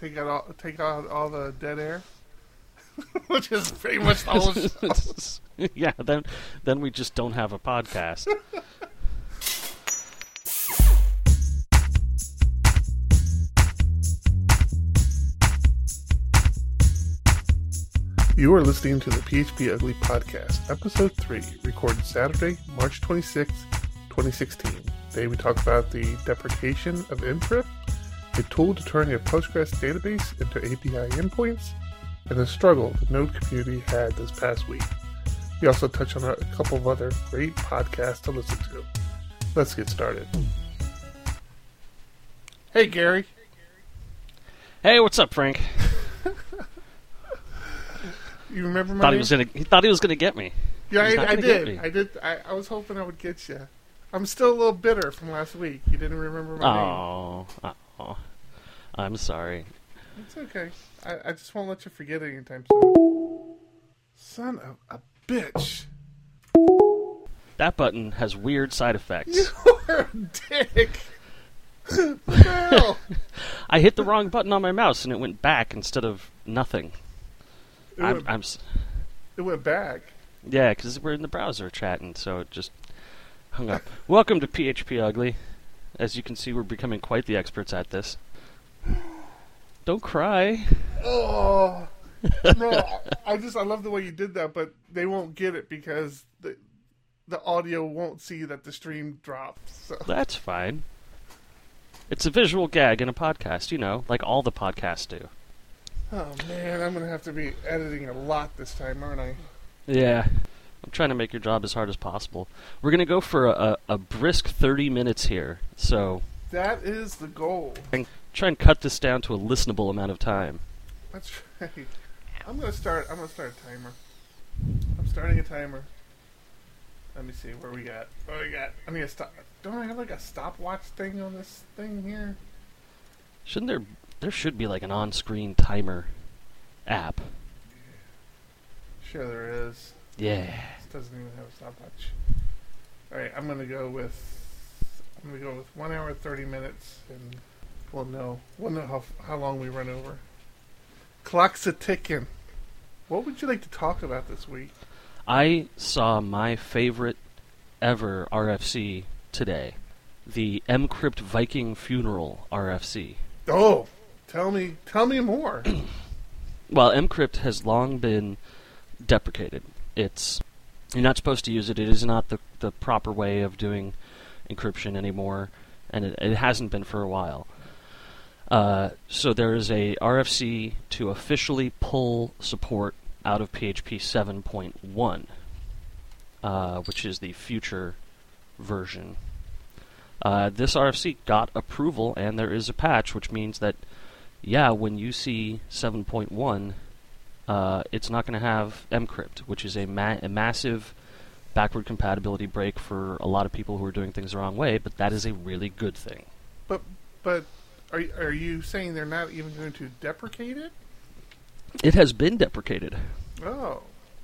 take out all, take out all the dead air, which is pretty much the whole show. yeah, then then we just don't have a podcast. You are listening to the PHP Ugly Podcast, Episode 3, recorded Saturday, March 26, 2016. Today we talk about the deprecation of Mcrypt, a tool to turn your Postgres database into API endpoints, and the struggle the Node community had this past week. We also touch on a couple of other great podcasts to listen to. Let's get started. Hey, Gary. hey, what's up, Frank? You remember my Thought name? he was gonna. He thought he was gonna get me. Yeah, I, I gonna get did. me. I did. I, I was hoping I would get you. I'm still a little bitter from last week. You didn't remember my oh, name. Oh, oh, I'm sorry. It's okay. I, I just won't let you forget it anytime soon. Son of a bitch. That button has weird side effects. You're a dick. What the hell? I hit the wrong button on my mouse and it went back instead of nothing. It, I'm, went, I'm s- it went back. yeah, because we're in the browser chatting, so it just hung up. Welcome to PHP Ugly. As you can see, we're becoming quite the experts at this. Don't cry. Oh. No, I- just, I love the way you did that, but they won't get it because the, the audio won't see that the stream dropped. So. That's fine. It's a visual gag in a podcast, you know, like all the podcasts do. Oh man, I'm gonna have to be editing a lot this time, aren't I? Yeah. I'm trying to make your job as hard as possible. We're going to go for a, a, a brisk 30 minutes here, so That is the goal. Try and cut this down to a listenable amount of time. That's right. I'm gonna start. I'm gonna start a timer. I'm starting a timer. Let me see where we got. What we got? I need a stop. Don't I have like a stopwatch thing on this thing here? Shouldn't there there should be like an on-screen timer app. Sure, there is. Yeah. This doesn't even have a stopwatch. All right, I'm gonna go with. I'm gonna go with one hour thirty minutes, and we'll know. We'll know how how long we run over. Clock's a ticking. What would you like to talk about this week? I saw my favorite ever RFC today. The Mcrypt Viking Funeral RFC. Oh, tell me, tell me more. Well, Mcrypt has long been deprecated. It's you're not supposed to use it. It is not the the proper way of doing encryption anymore, and it, it hasn't been for a while. Uh, so there is a RFC to officially pull support out of PHP 7.1, uh, which is the future version. Uh, this RFC got approval, and there is a patch, which means that yeah, when you see 7.1, uh, it's not going to have mcrypt, which is a, ma- a massive backward compatibility break for a lot of people who are doing things the wrong way, but that is a really good thing. But but are are you saying they're not even going to deprecate it? It has been deprecated. Oh,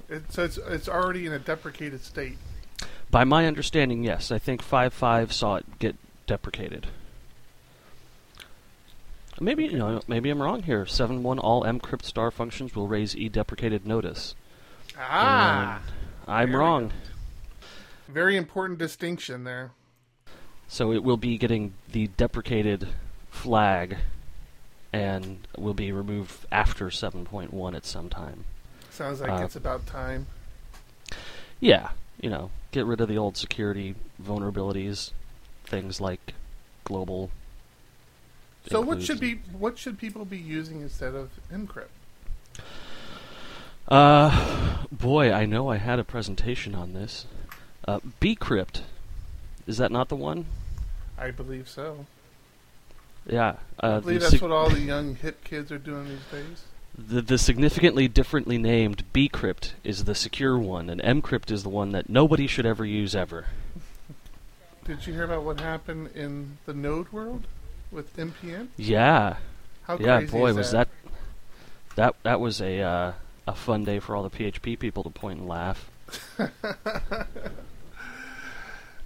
it, so it's it's already in a deprecated state. By my understanding, yes. I think 5.5 saw it get deprecated. Maybe you know, maybe I'm wrong here. 7.1 all mcrypt star functions will raise e-deprecated notice. Ah, I'm There we wrong. very important distinction there. So it will be getting the deprecated flag and will be removed after 7.1 at some time. Sounds like Uh, it's about time. Yeah, you know, get rid of the old security vulnerabilities, things like global. So what should be what should people be using instead of Mcrypt? Uh, boy, I know I had a presentation on this. Uh, Bcrypt, is that not the one? I believe so. Yeah, I uh, believe that's sig- what all the young hip kids are doing these days. the the significantly differently named Bcrypt is the secure one, and Mcrypt is the one that nobody should ever use ever. Did you hear about what happened in the Node world with NPM? Yeah, How yeah, crazy boy, is was that that that was a uh, a fun day for all the PHP people to point and laugh.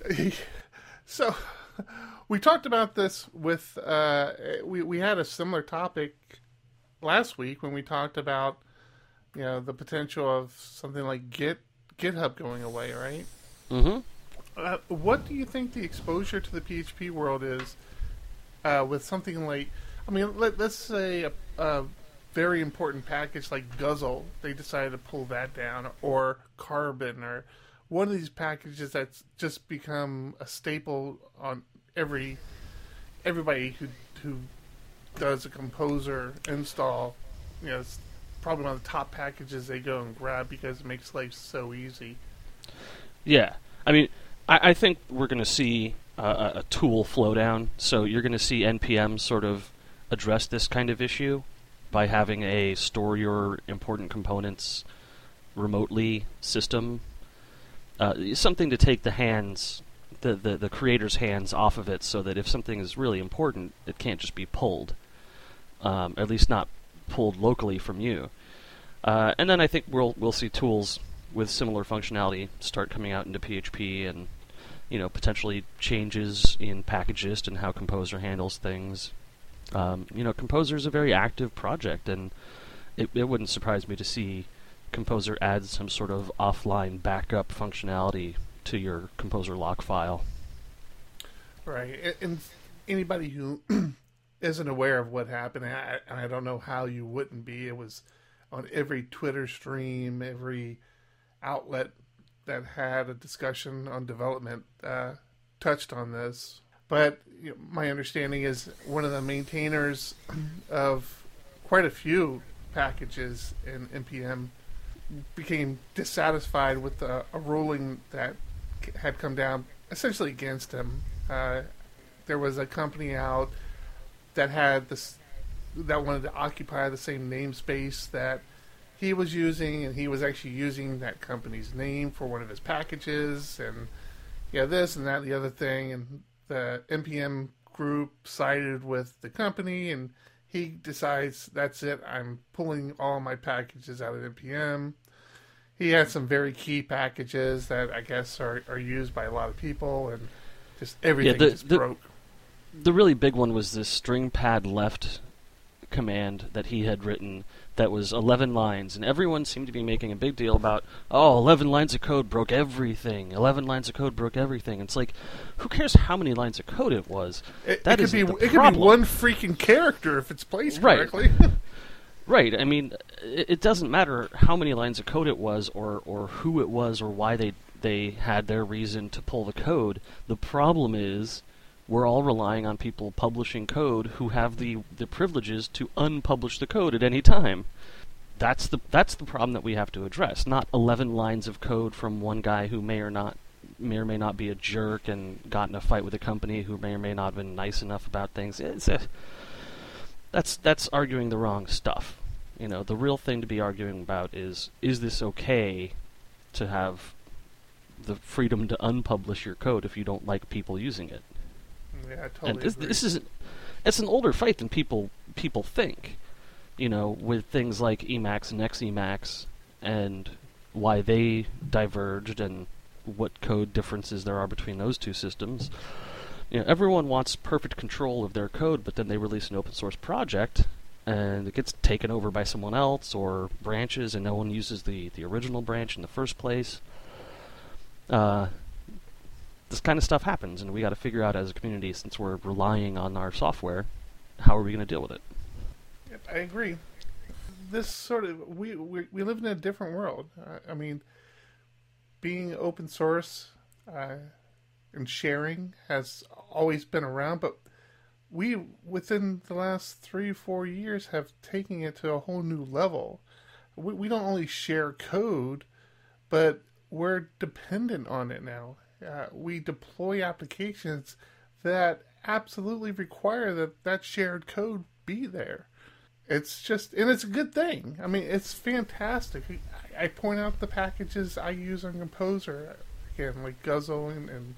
so we talked about this with uh, we we had a similar topic last week when we talked about you know the potential of something like Git GitHub going away, right? Mm-hmm. Uh, what do you think the exposure to the PHP world is uh, with something like? I mean, let, us say a, a, very important package like Guzzle, they decided to pull that down, or Carbon, or one of these packages that's just become a staple on every everybody who who does a composer install. You know, it's probably one of the top packages they go and grab because it makes life so easy. Yeah, I mean, I, I think we're going to see uh, a tool flow down. So you're going to see npm sort of address this kind of issue by having a store your important components remotely system. Uh, something to take the hands, the, the, the creator's hands off of it so that if something is really important, it can't just be pulled. Um, at least not pulled locally from you. Uh, and then I think we'll we'll see tools with similar functionality start coming out into PHP and you know potentially changes in Packagist and how Composer handles things. Um, you know, Composer is a very active project, and it, it wouldn't surprise me to see Composer add some sort of offline backup functionality to your Composer lock file. Right, and anybody who isn't aware of what happened, I, I don't know how you wouldn't be. It was on every Twitter stream, every outlet that had a discussion on development uh, touched on this. But you know, my understanding is one of the maintainers of quite a few packages in npm became dissatisfied with a, a ruling that had come down essentially against him. Uh, there was a company out that had this that wanted to occupy the same namespace that he was using, and he was actually using that company's name for one of his packages, and yeah, this and that, and the other thing, and the npm group sided with the company, and he decides that's it. I'm pulling all my packages out of npm. He had some very key packages that I guess are, are used by a lot of people, and just everything yeah, the, just the, broke. The really big one was this string pad left command that he had written that was 11 lines, and everyone seemed to be making a big deal about, oh, 11 lines of code broke everything. 11 lines of code broke everything. It's like, who cares how many lines of code it was? It, that it could be it could be one freaking character if it's placed correctly. Right. I mean, it, it, doesn't matter how many lines of code it was, or or who it was, or why they they had their reason to pull the code. The problem is we're all relying on people publishing code who have the, the privileges to unpublish the code at any time. That's the that's the problem that we have to address. Not 11 lines of code from one guy who may or not may or may not be a jerk and got in a fight with a company who may or may not have been nice enough about things. It's a, that's that's arguing the wrong stuff. You know, the real thing to be arguing about is is this okay to have the freedom to unpublish your code if you don't like people using it? Yeah, I totally and this, this is it's an older fight than people people think. You know, with things like Emacs and XEmacs and why they diverged and what code differences there are between those two systems. You know, everyone wants perfect control of their code, but then they release an open source project and it gets taken over by someone else or branches and no one uses the, the original branch in the first place. Uh, this kind of stuff happens, and we got to figure out as a community, since we're relying on our software, how are we going to deal with it? Yep, I agree. This sort of we we, we live in a different world. I mean, being open source uh, and sharing has always been around, but we within the last three four years have taken it to a whole new level. We, we don't only share code, but we're dependent on it now uh, we deploy applications that absolutely require that that shared code be there. It's just, and it's a good thing. I mean, it's fantastic. I, I point out the packages I use on Composer, again, like Guzzle and, and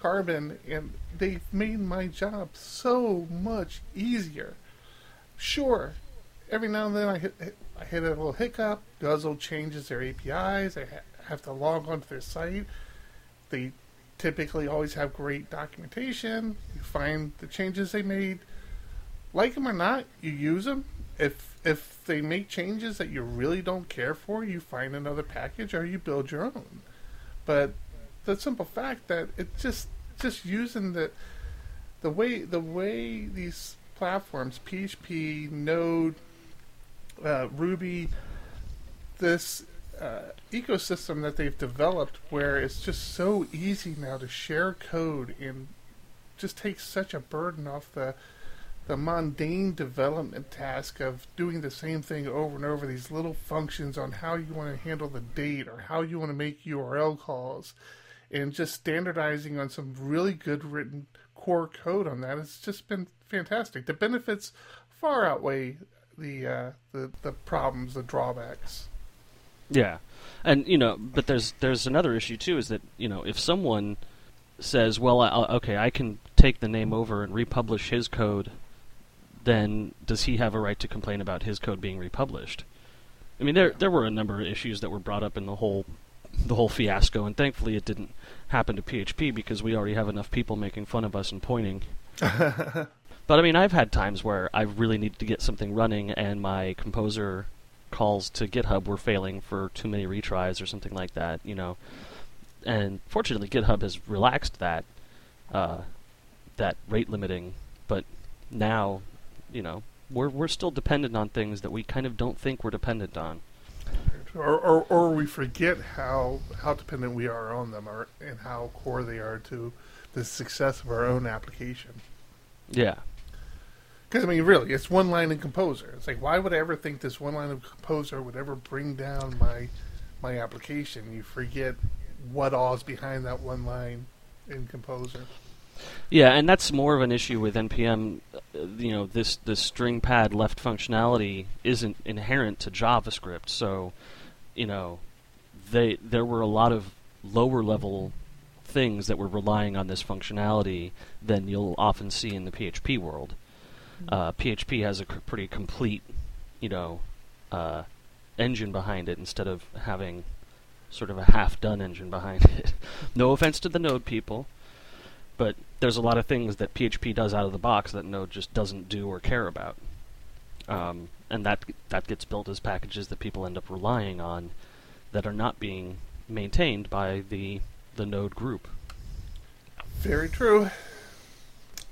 Carbon, and they've made my job so much easier. Sure, every now and then I hit, I hit a little hiccup. Guzzle changes their APIs. I ha- have to log onto their site they typically always have great documentation. You find the changes they made, like them or not, you use them, if if they make changes that you really don't care for, you find another package or you build your own. But the simple fact that it just just using the the way the way these platforms PHP, Node, uh, Ruby, this uh, ecosystem that they've developed, where it's just so easy now to share code and just takes such a burden off the the mundane development task of doing the same thing over and over these little functions on how you want to handle the date or how you want to make URL calls and just standardizing on some really good written core code on that it's just been fantastic the benefits far outweigh the uh, the the problems the drawbacks Yeah, and you know, but there's there's another issue too. Is that you know if someone says, well, I, okay, I can take the name over and republish his code, then does he have a right to complain about his code being republished? I mean, there there were a number of issues that were brought up in the whole the whole fiasco, and thankfully it didn't happen to PHP because we already have enough people making fun of us and pointing. But I mean, I've had times where I really needed to get something running, and my composer calls to GitHub were failing for too many retries or something like that. You know, and fortunately, GitHub has relaxed that uh, that rate limiting. But now, you know, we're we're still dependent on things that we kind of don't think we're dependent on. Or, or or we forget how how dependent we are on them or, and how core they are to the success of our own application Yeah, Because I mean, really, it's one line in Composer. It's like, why would I ever think this one line of Composer would ever bring down my my application? You forget what all's behind that one line in Composer. Yeah, and that's more of an issue with npm. uh, You know, this this string pad left functionality isn't inherent to JavaScript, so you know, they there were a lot of lower level things that were relying on this functionality than you'll often see in the PHP world. Uh, PHP has a c- pretty complete, you know, uh, engine behind it instead of having sort of a half-done engine behind it. no offense to the Node people, but there's a lot of things that PHP does out of the box that Node just doesn't do or care about. Um, and that that gets built as packages that people end up relying on that are not being maintained by the the Node group. Very true.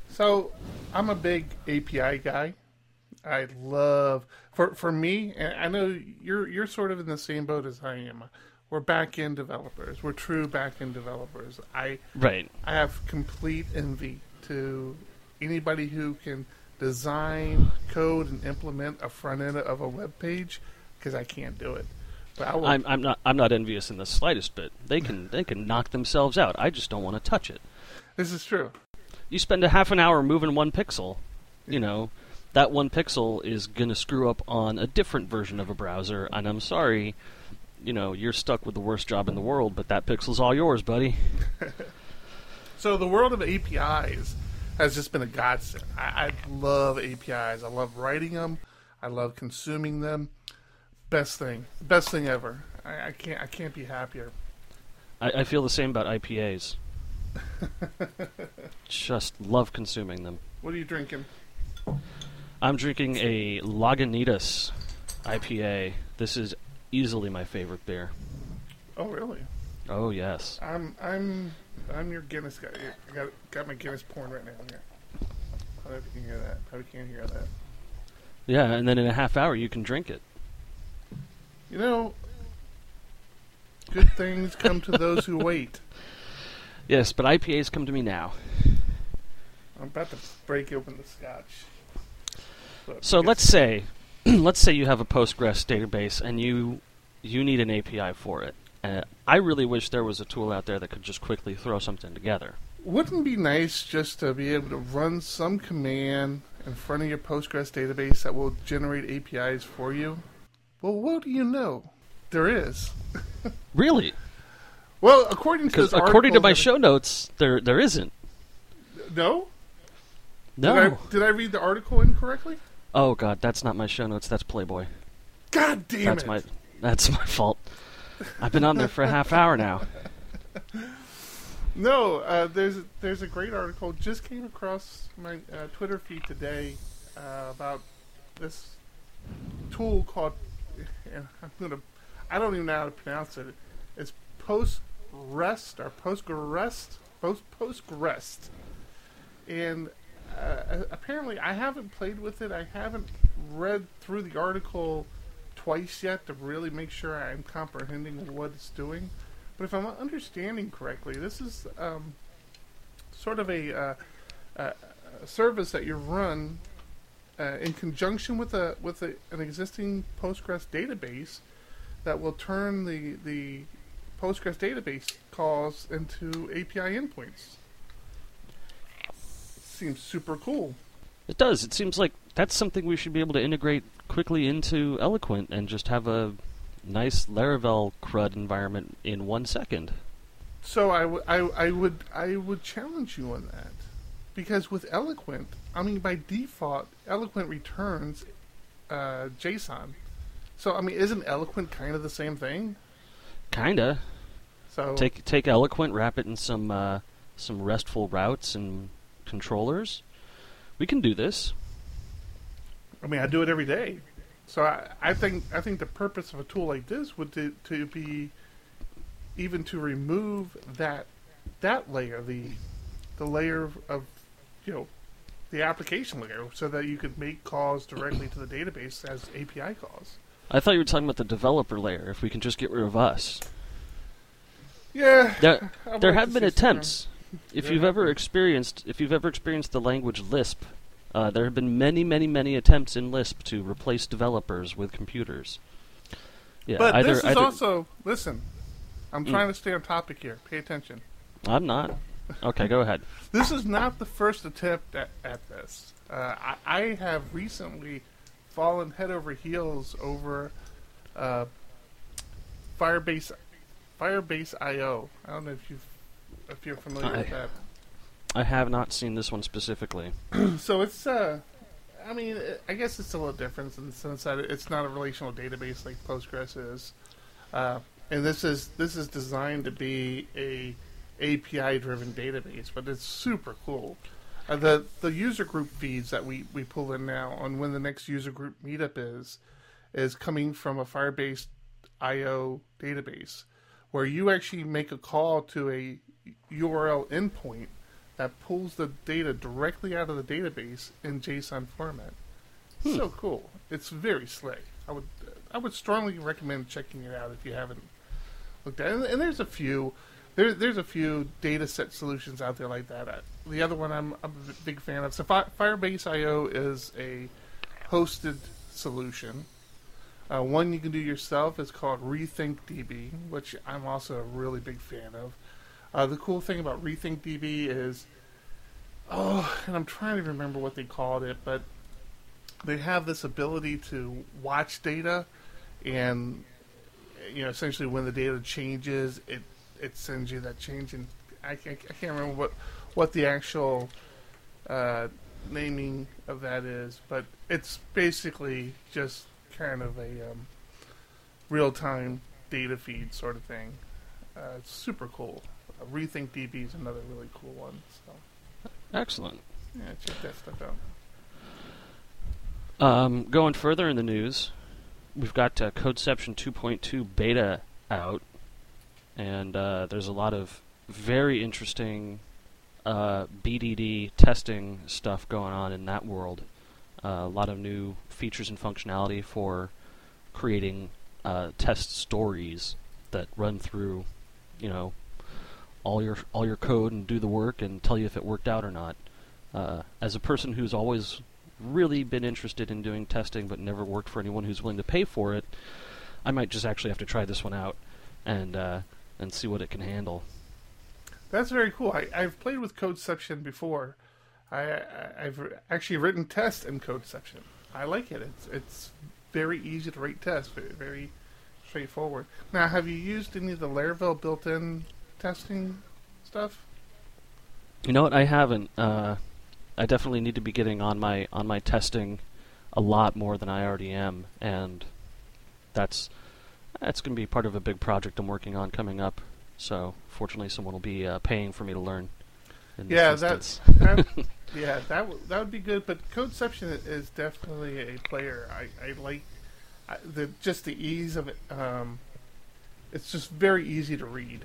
So, I'm a big API guy. I love for for me, and I know you're you're sort of in the same boat as I am. We're back end developers. We're true back end developers. I Right. I have complete envy to anybody who can design, code, and implement a front end of a web page because I can't do it. But I will, I'm I'm not I'm not envious in the slightest bit. They can they can knock themselves out. I just don't want to touch it. this is true. You spend a half an hour moving one pixel, you know, that one pixel is going to screw up on a different version of a browser, and I'm sorry, you know, you're stuck with the worst job in the world, but that pixel's all yours, buddy. So the world of APIs has just been a godsend. I, I love APIs. I love writing them. I love consuming them. Best thing, best thing ever. I, I can't, I can't be happier. I, I feel the same about IPAs. Just love consuming them. What are you drinking? I'm drinking a Lagunitas IPA. This is easily my favorite beer. Oh, really? Oh yes. I'm, I'm, I'm your Guinness guy. I got, got my Guinness porn right now. Here. I don't know if you can hear that. Probably can't hear that. Yeah, and then in a half hour you can drink it. You know, good things come to those who wait. Yes, but IPAs come to me now. I'm about to break open the scotch. But So let's say, let's say you have a Postgres database and you you need an API for it. And I really wish there was a tool out there that could just quickly throw something together. Wouldn't it be nice just to be able to run some command in front of your Postgres database that will generate APIs for you? Well, what do you know? There is. Really? Well, according to according to my show notes, there there isn't. no, No. Did I, did I read the article incorrectly? Oh God, that's not my show notes. That's Playboy. God damn that's it! my that's my fault. I've been on there for a half hour now. No, uh, there's there's a great article just came across my uh, Twitter feed today uh, about this tool called. I'm gonna. I don't even know how to pronounce it. It's PostRest or PostgRest. Post PostgRest, and uh, apparently I haven't played with it. I haven't read through the article twice yet to really make sure I'm comprehending what it's doing. But if I'm understanding correctly, this is um, sort of a, uh, a, service that you run uh, in conjunction with a with a, an existing Postgres database that will turn the the Postgres database calls into API endpoints. Seems super cool. It does. It seems like that's something we should be able to integrate quickly into Eloquent and just have a nice Laravel CRUD environment in one second. So I, w- I, I would I would challenge you on that because with Eloquent, I mean by default, Eloquent returns uh, JSON. So I mean, isn't Eloquent kind of the same thing? Kinda. So take take Eloquent, wrap it in some uh, some RESTful routes and controllers. We can do this. I mean, I do it every day. So I, I think I think the purpose of a tool like this would to, to be even to remove that that layer, the the layer of you know the application layer, so that you could make calls directly to the database as API calls. I thought you were talking about the developer layer. If we can just get rid of us. Yeah, there, there have been attempts. If you've ever experienced, if you've ever experienced the language Lisp, uh, there have been many, many, many attempts in Lisp to replace developers with computers. Yeah, but either, this is either, also listen. I'm mm. trying to stay on topic here. Pay attention. I'm not. Okay, go ahead. this is not the first attempt at, at this. Uh, I, I, have recently fallen head over heels over uh, Firebase Firebase IO. I don't know if you if you're familiar I, with that. I have not seen this one specifically. so it's, uh, I mean, I guess it's a little different in the sense that it's not a relational database like Postgres is, uh, and this is this is designed to be a API-driven database, but it's super cool. Uh, the the user group feeds that we, we pull in now on when the next user group meetup is is coming from a Firebase IO database, where you actually make a call to a URL endpoint that pulls the data directly out of the database in JSON format. Hmm. So cool! It's very slick. I would I would strongly recommend checking it out if you haven't looked at it. And, and there's a few there, there's a few data set solutions out there like that. the other one I'm, I'm, a big fan of. So Fi- Firebase IO is a hosted solution. Uh, one you can do yourself is called Rethink DB, which I'm also a really big fan of. Uh, the cool thing about Rethink DB is, oh, and I'm trying to remember what they called it, but they have this ability to watch data, and you know, essentially when the data changes, it it sends you that change, and I can't, I can't remember what what the actual uh, naming of that is, but it's basically just kind of a um, real time data feed sort of thing. Uh, it's super cool. Rethink DB is another really cool one. So. Excellent. Yeah, check that stuff out. Um, going further in the news, we've got uh, Codeception 2.2 beta out, and uh, there's a lot of very interesting uh, BDD testing stuff going on in that world. Uh, a lot of new features and functionality for creating uh, test stories that run through, you know, all your all your code and do the work and tell you if it worked out or not. Uh, as a person who's always really been interested in doing testing but never worked for anyone who's willing to pay for it, I might just actually have to try this one out and uh, and see what it can handle. That's very cool. I, have played with Codeception before. I, have actually written tests in Codeception. I like it. It's it's very easy to write tests. Very straightforward. Now, have you used any of the Laravel built-in testing stuff? You know what? I haven't. Uh, I definitely need to be getting on my on my testing a lot more than I already am, and that's that's going to be part of a big project I'm working on coming up. So fortunately, someone will be uh, paying for me to learn. Yeah, that's that, yeah that w- that would be good. But Codeception is definitely a player. I, I like I, the just the ease of it. Um, it's just very easy to read.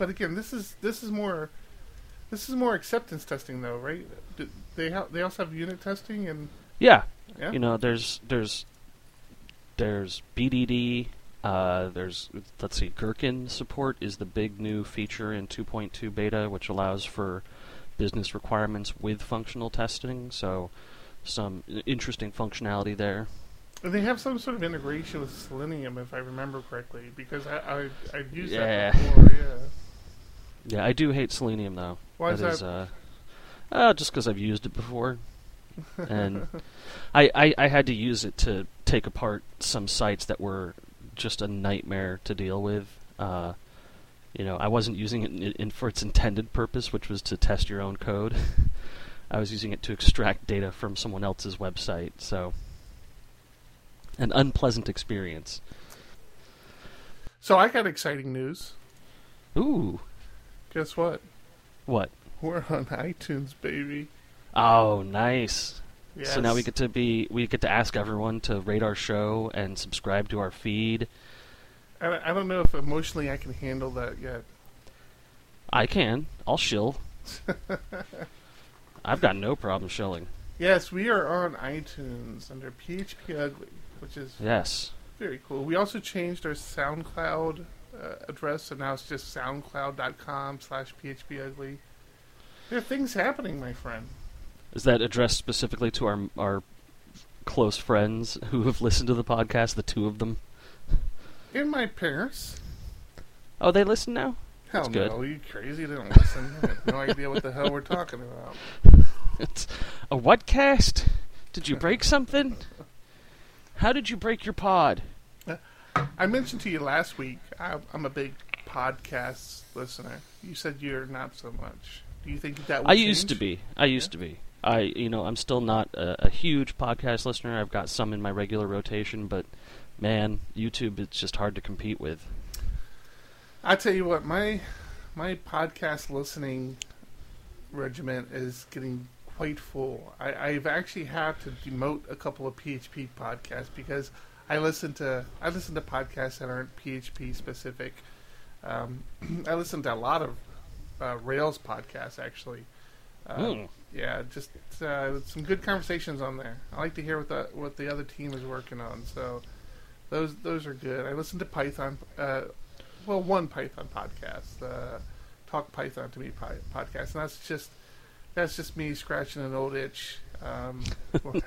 But again, this is this is more this is more acceptance testing, though, right? They ha- they also have unit testing and Yeah, yeah. you know, there's there's there's BDD. Uh, there's let's see, Gherkin support is the big new feature in 2.2 beta, which allows for business requirements with functional testing. So some interesting functionality there. And they have some sort of integration with Selenium, if I remember correctly, because I, I I've used Yeah. that before. Yeah. Yeah, I do hate Selenium though. Why is That that? is, uh, uh, just because I've used it before, and I, I I had to use it to take apart some sites that were just a nightmare to deal with. Uh, you know, I wasn't using it in, in for its intended purpose, which was to test your own code. I was using it to extract data from someone else's website, so an unpleasant experience. So I got exciting news. Ooh, Guess what? what? We're on iTunes, baby. Oh, nice. Yes. So now we get to be we get to ask everyone to rate our show and subscribe to our feed. I, I don't know if emotionally I can handle that yet. I can. I'll shill. I've got no problem shilling. Yes, we are on iTunes under PHP Ugly, which is Yes. very cool. We also changed our SoundCloud uh, address, so now it's just soundcloud.com slash PHP Ugly. There are things happening, my friend. Is that addressed specifically to our our close friends who have listened to the podcast, the two of them? And my parents. Oh, they listen now? Hell That's good. no, you crazy? They don't listen. They have no idea what the hell we're talking about. It's a what cast? Did you break something? How did you break your pod? I mentioned to you last week, I, I'm a big podcast listener. You said you're not so much. Do you think that I used to be. I used to be. I, you know, I'm still not a, a huge podcast listener. I've got some in my regular rotation, but man, YouTube it's just hard to compete with. I tell you what, my my podcast listening regiment is getting quite full. I, I've actually had to demote a couple of PHP podcasts because I listen to I listen to podcasts that aren't PHP specific. Um, I listen to a lot of uh, Rails podcasts actually. Um, Hmm. Yeah, just uh, some good conversations on there. I like to hear what the what the other team is working on. So those those are good. I listen to Python. Uh, well, one Python podcast, uh, Talk Python to Me podcast, and that's just that's just me scratching an old itch. Um,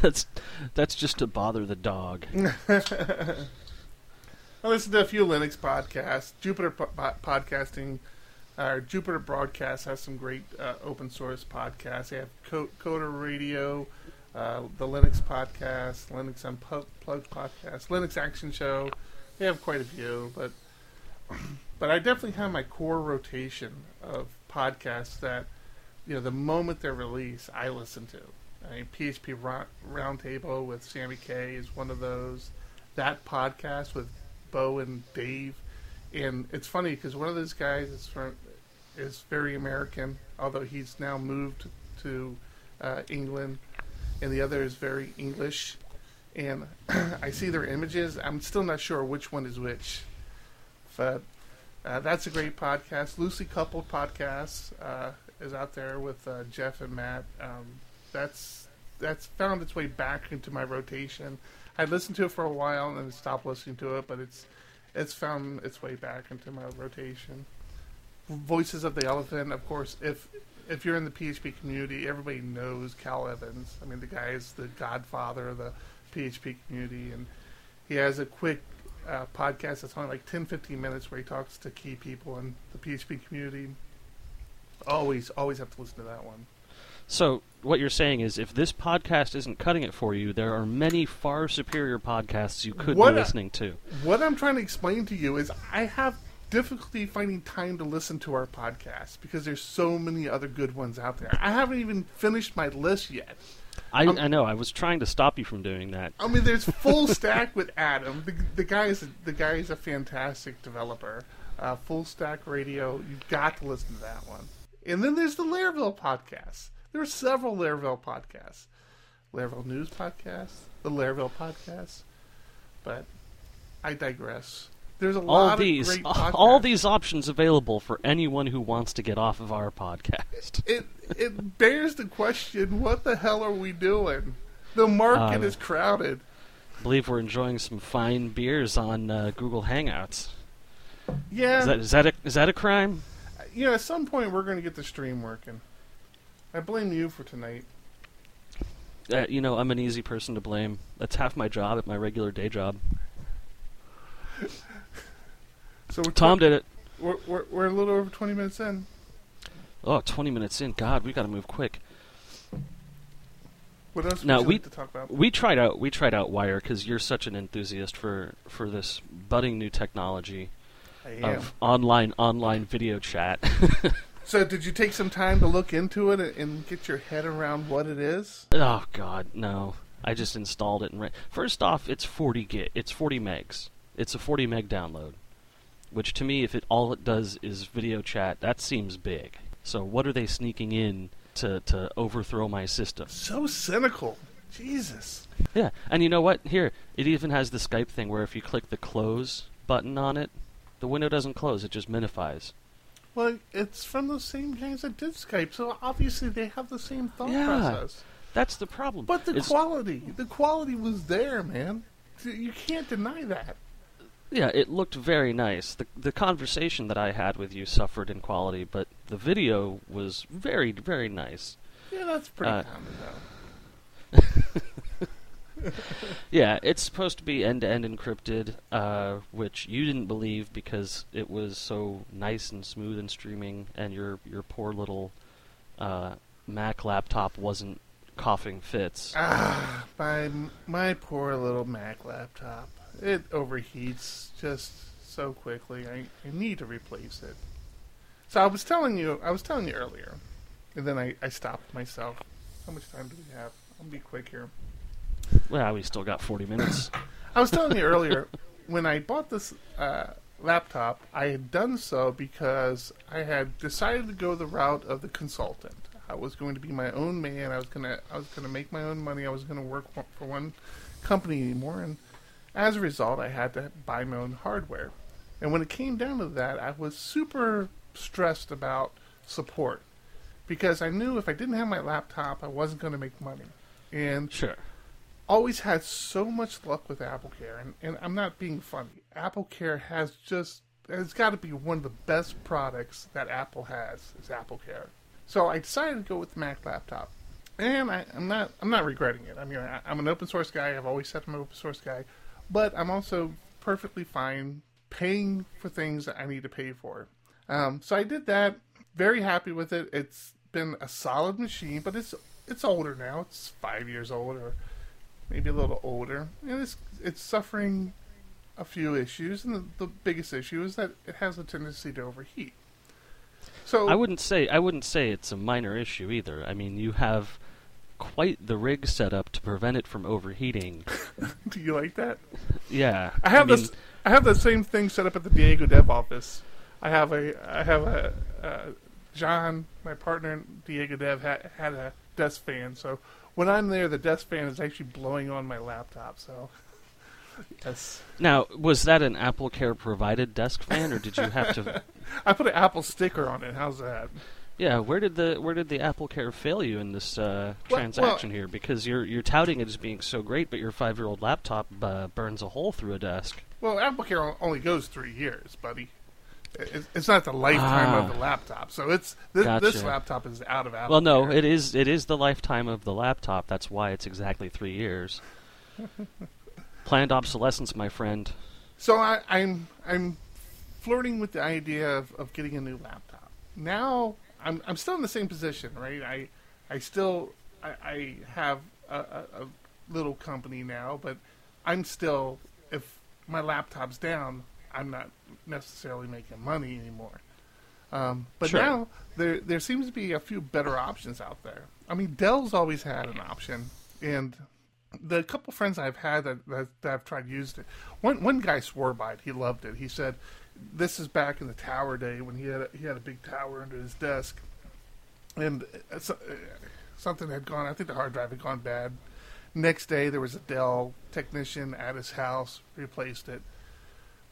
that's that's just to bother the dog. I listen to a few Linux podcasts. Jupiter po- po- podcasting, uh, Jupiter Broadcast has some great uh, open source podcasts. They have Co- Coder Radio, uh, the Linux podcast, Linux Unplugged podcast, Linux Action Show. They have quite a few, but but I definitely have my core rotation of podcasts that you know the moment they're released, I listen to. I mean, PHP Round- Roundtable with Sammy Kaye is one of those. That podcast with Beau and Dave, and it's funny because one of those guys is from is very American, although he's now moved to uh, England, and the other is very English. And I see their images. I'm still not sure which one is which, but uh, that's a great podcast. Loosely coupled podcast uh, is out there with uh, Jeff and Matt. Um, that's that's found its way back into my rotation. I listened to it for a while and then stopped listening to it, but it's it's found its way back into my rotation. Voices of the ElePHPant, of course. If if you're in the PHP community, everybody knows Cal Evans. I mean, the guy is the godfather of the PHP community, and he has a quick uh, podcast that's only like 10, 15 minutes where he talks to key people in the PHP community. Always, always have to listen to that one. So what you're saying is, if this podcast isn't cutting it for you, there are many far superior podcasts you could What be a- listening to. What I'm trying to explain to you is I have difficulty finding time to listen to our podcast because there's so many other good ones out there. I haven't even finished my list yet. I, Um, I know. I was trying to stop you from doing that. I mean, there's full stack with Adam. The, the guy is the guy is a fantastic developer. Uh, full stack radio. You've got to listen to that one. And then there's the Laravel podcast. There are several Laravel podcasts. Laravel News podcast, the Laravel podcast. But I digress. There's a all lot these, of great podcasts. all these options available for anyone who wants to get off of our podcast. It it bears the question: What the hell are we doing? The market Uh, is crowded. I believe we're enjoying some fine beers on uh, Google Hangouts. Yeah, Is that is that a, is that a crime? Know, at some point we're going to get the stream working. I blame you for tonight. Uh, you know, I'm an easy person to blame. That's half my job at my regular day job. So we're Tom did it. We're, we're we're a little over twenty minutes in. Oh, 20 minutes in. God, we got to move quick. What else Now, we- like to talk about? We tried out we tried out Wire because you're such an enthusiast for for this budding new technology. Of online online video chat. So did you take some time to look into it and- get your head around what it is? oh God, no! I just installed it and re- first off, it's 40 gig. It's 40 megs. It's a 40 meg download, which to me, if it all it does is video chat, that seems big. So what are they sneaking in to to overthrow my system? So cynical. Jesus. Yeah, and you know what? Here, it even has the Skype thing where if you click the close button on it, the window doesn't close; it just minifies. Well, it's from the same guys that did Skype, so obviously they have the same thought Yeah. process. That's the problem. But the It's- quality, the quality was there, man. You can't deny that. Yeah, it looked very nice. The the conversation that I had with you suffered in quality, but the video was very very nice. Yeah, that's pretty Uh, common though. Yeah, it's supposed to be end to end encrypted, uh, which you didn't believe because it was so nice and smooth and streaming, and your your poor little uh, Mac laptop wasn't coughing fits. Ah, my my poor little Mac laptop. It overheats just so quickly. I, I need to replace it. So I was telling you, I was telling you earlier, and then I, I stopped myself. How much time do we have? I'll be quick here. Well, we still got 40 minutes. I was telling you earlier when I bought this uh, laptop, I had done so because I had decided to go the route of the consultant. I was going to be my own man. I was gonna I was gonna make my own money. I was gonna work for, for one company anymore, and as a result, I had to buy my own hardware. And when it came down to that, I was super stressed about support because I knew if I didn't have my laptop, I wasn't going to make money. And Sure. Always had so much luck with AppleCare, and, and I'm not being funny. Apple Care has just it's got to be one of the best products that Apple has is Apple Care. So I decided to go with the Mac laptop, and I, I'm not I'm not regretting it. I mean, I, I'm an open source guy. I've always said I'm an open source guy, but I'm also perfectly fine paying for things that I need to pay for. Um, so I did that. Very happy with it. It's been a solid machine, but it's it's older now. It's five years old, or maybe a little older, and it's it's suffering a few issues. And the, the biggest issue is that it has a tendency to overheat. So I wouldn't say I wouldn't say it's a minor issue either. I mean, you have quite the rig set up to prevent it from overheating. do you like that? Yeah, I have mean, this. I have the same thing set up at the Diego Dev office. I have a. I have a. Uh, John, my partner in Diego Dev, had had a desk fan. So when I'm there, the desk fan is actually blowing on my laptop. So yes, Now, was that an Apple Care provided desk fan, or did you have to? I put an Apple sticker on it. How's that? Yeah, where did the where did the Apple Care fail you in this uh, Well- transaction here? Because you're you're touting it as being so great, but your five year old laptop uh, burns a hole through a desk. Well, AppleCare o- only goes three years, buddy. It- It's not the lifetime Ah. of the laptop, so it's this, this laptop is out of Apple. Well, no, it is it is the lifetime of the laptop. That's why it's exactly three years. Planned obsolescence, my friend. So I, I'm I'm flirting with the idea of, of getting a new laptop. Now I'm I'm still in the same position, right? I I still I, I have a, a little company now, but I'm still if my laptop's down, I'm not necessarily making money anymore. Um, but Sure. now there there seems to be a few better options out there. I mean, Dell's always had an option, and the couple friends I've had that, that, that I've tried used it. One one guy swore by it. He loved it. He said, "This is back in the tower day when he had a, he had a big tower under his desk, and uh, uh, something had gone. I think the hard drive had gone bad, Next day, there was a Dell technician at his house, replaced it.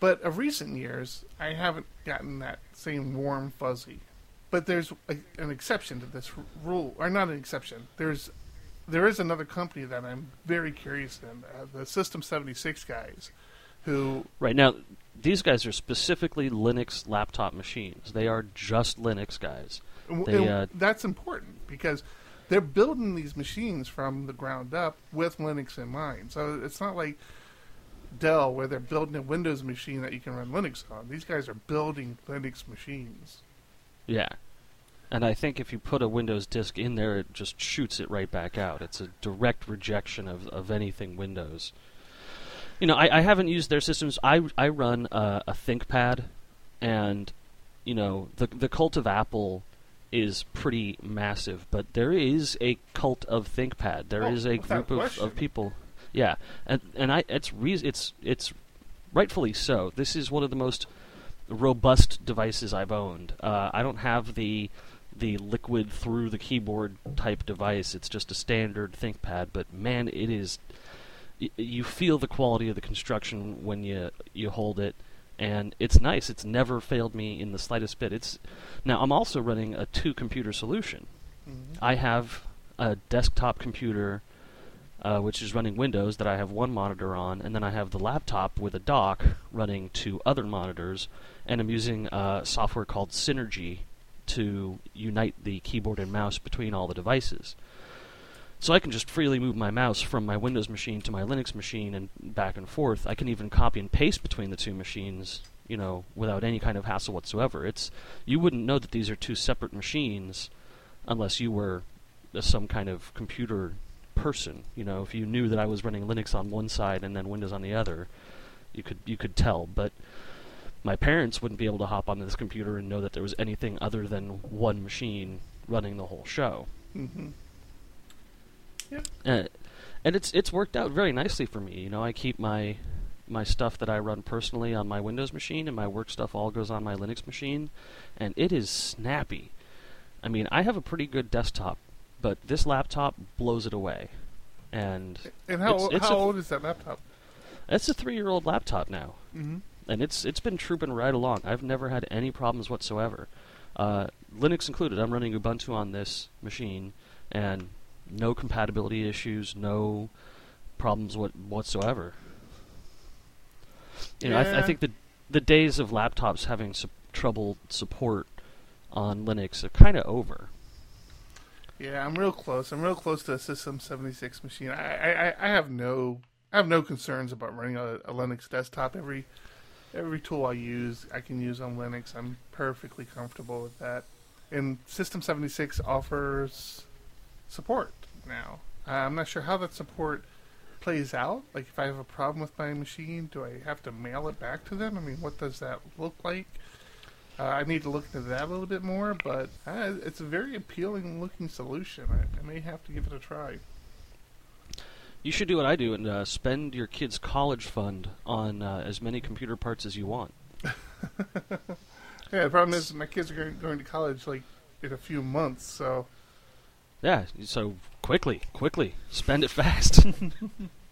But of recent years, I haven't gotten that same warm fuzzy. But there's a, an exception to this rule, or not an exception. There's there is another company that I'm very curious in, uh, the System 76 guys, who Right now, these guys are specifically Linux laptop machines. They are just Linux guys. They, uh, that's important because they're building these machines from the ground up with Linux in mind. So it's not like Dell where they're building a Windows machine that you can run Linux on. These guys are building Linux machines. Yeah. And I think if you put a Windows disk in there, it just shoots it right back out. It's a direct rejection of, of anything Windows. You know, I, I haven't used their systems. I, I run a, a ThinkPad, and, you know, the, the cult of Apple is pretty massive, but there is a cult of ThinkPad. There Oh, is a group of, of people. Yeah. And, and I, it's, re- it's, it's rightfully so. This is one of the most robust devices I've owned. Uh, I don't have the the liquid through the keyboard type device. It's just a standard ThinkPad, but man, it is. Y- you feel the quality of the construction when you you hold it, and it's nice. It's never failed me in the slightest bit. It's now I'm also running a two computer solution. I have a desktop computer, uh, which is running Windows that I have one monitor on, and then I have the laptop with a dock running two other monitors, and I'm using uh, software called Synergy to unite the keyboard and mouse between all the devices. So I can just freely move my mouse from my Windows machine to my Linux machine and back and forth. I can even copy and paste between the two machines, you know, without any kind of hassle whatsoever. It's you wouldn't know that these are two separate machines unless you were some kind of computer person. You know, if you knew that I was running Linux on one side and then Windows on the other, you could you could tell. But my parents wouldn't be able to hop on this computer and know that there was anything other than one machine running the whole show. hmm Uh, and it's it's worked out very nicely for me. You know, I keep my my stuff that I run personally on my Windows machine, and my work stuff all goes on my Linux machine, and it is snappy. I mean, I have a pretty good desktop, but this laptop blows it away. And And how, It's- it's how a- old is that laptop? it's a three-year-old laptop now. Mm-hmm. and it's it's been trooping right along. I've never had any problems whatsoever, uh, Linux included. I'm running Ubuntu on this machine, and no compatibility issues, no problems what, whatsoever. You know, I, th- I think the the days of laptops having su- trouble support on Linux are kind of over. Yeah, I'm real close. I'm real close to a System 76 machine. I, I, I- have no I have no concerns about running a, a Linux desktop. Every every tool I use, I can use on Linux. I'm perfectly comfortable with that. And System 76 offers support now. Uh, I'm not sure how that support plays out. Like, if I have a problem with my machine, do I have to mail it back to them? I mean, what does that look like? Uh, I need to look into that a little bit more, but uh, it's a very appealing looking solution. I, I may have to give it a try. You should do what I do and uh, spend your kid's college fund on uh, as many computer parts as you want. Yeah, the problem is my kids are going, going to college like in a few months, so Yeah, so quickly, quickly, spend it fast.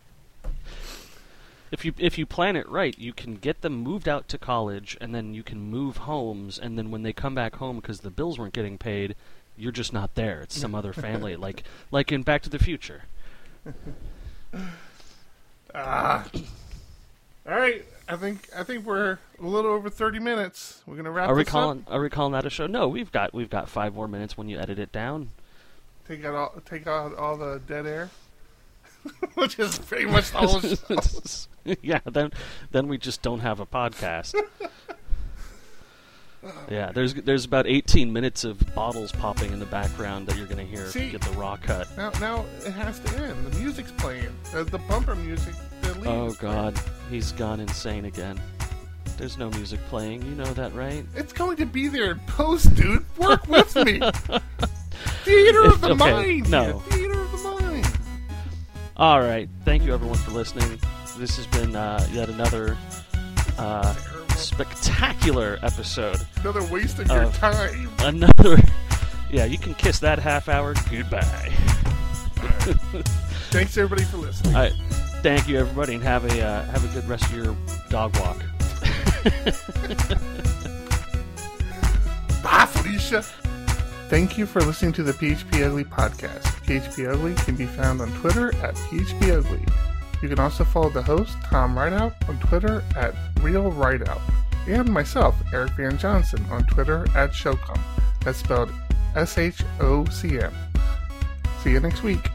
if you if you plan it right, you can get them moved out to college, and then you can move homes, and then when they come back home because the bills weren't getting paid, you're just not there. It's some other family, like like in Back to the Future. ah. All right, I think I think we're a little over thirty minutes. We're gonna wrap Are we this calling Are we calling that a show? No, we've got we've got five more minutes when you edit it down. Take out all take out all the dead air, which is pretty much the whole show. yeah, then then we just don't have a podcast. yeah, there's there's about 18 minutes of bottles popping in the background that you're gonna hear if you get the raw cut. Now now it has to end. The music's playing. Uh, the bumper music. The Oh is playing. God, he's gone insane again. There's no music playing. You know that, right? It's going to be there in post, dude. Work with me. Theater of the Okay, mind. no. All right. Thank you, everyone, for listening. This has been uh, yet another uh, spectacular episode. Another waste of your time. Another. Yeah, you can kiss that half hour goodbye. Thanks everybody for listening. All right. Thank you, everybody, and have a uh, have a good rest of your dog walk. Bye, Felicia. Thank you for listening to the PHP Ugly podcast. PHP Ugly can be found on Twitter at PHP Ugly. You can also follow the host, Tom Rideout, on Twitter at Real Rideout, and myself, Eric Van Johnson, on Twitter at Showcom. That's spelled S H O C M. See you next week.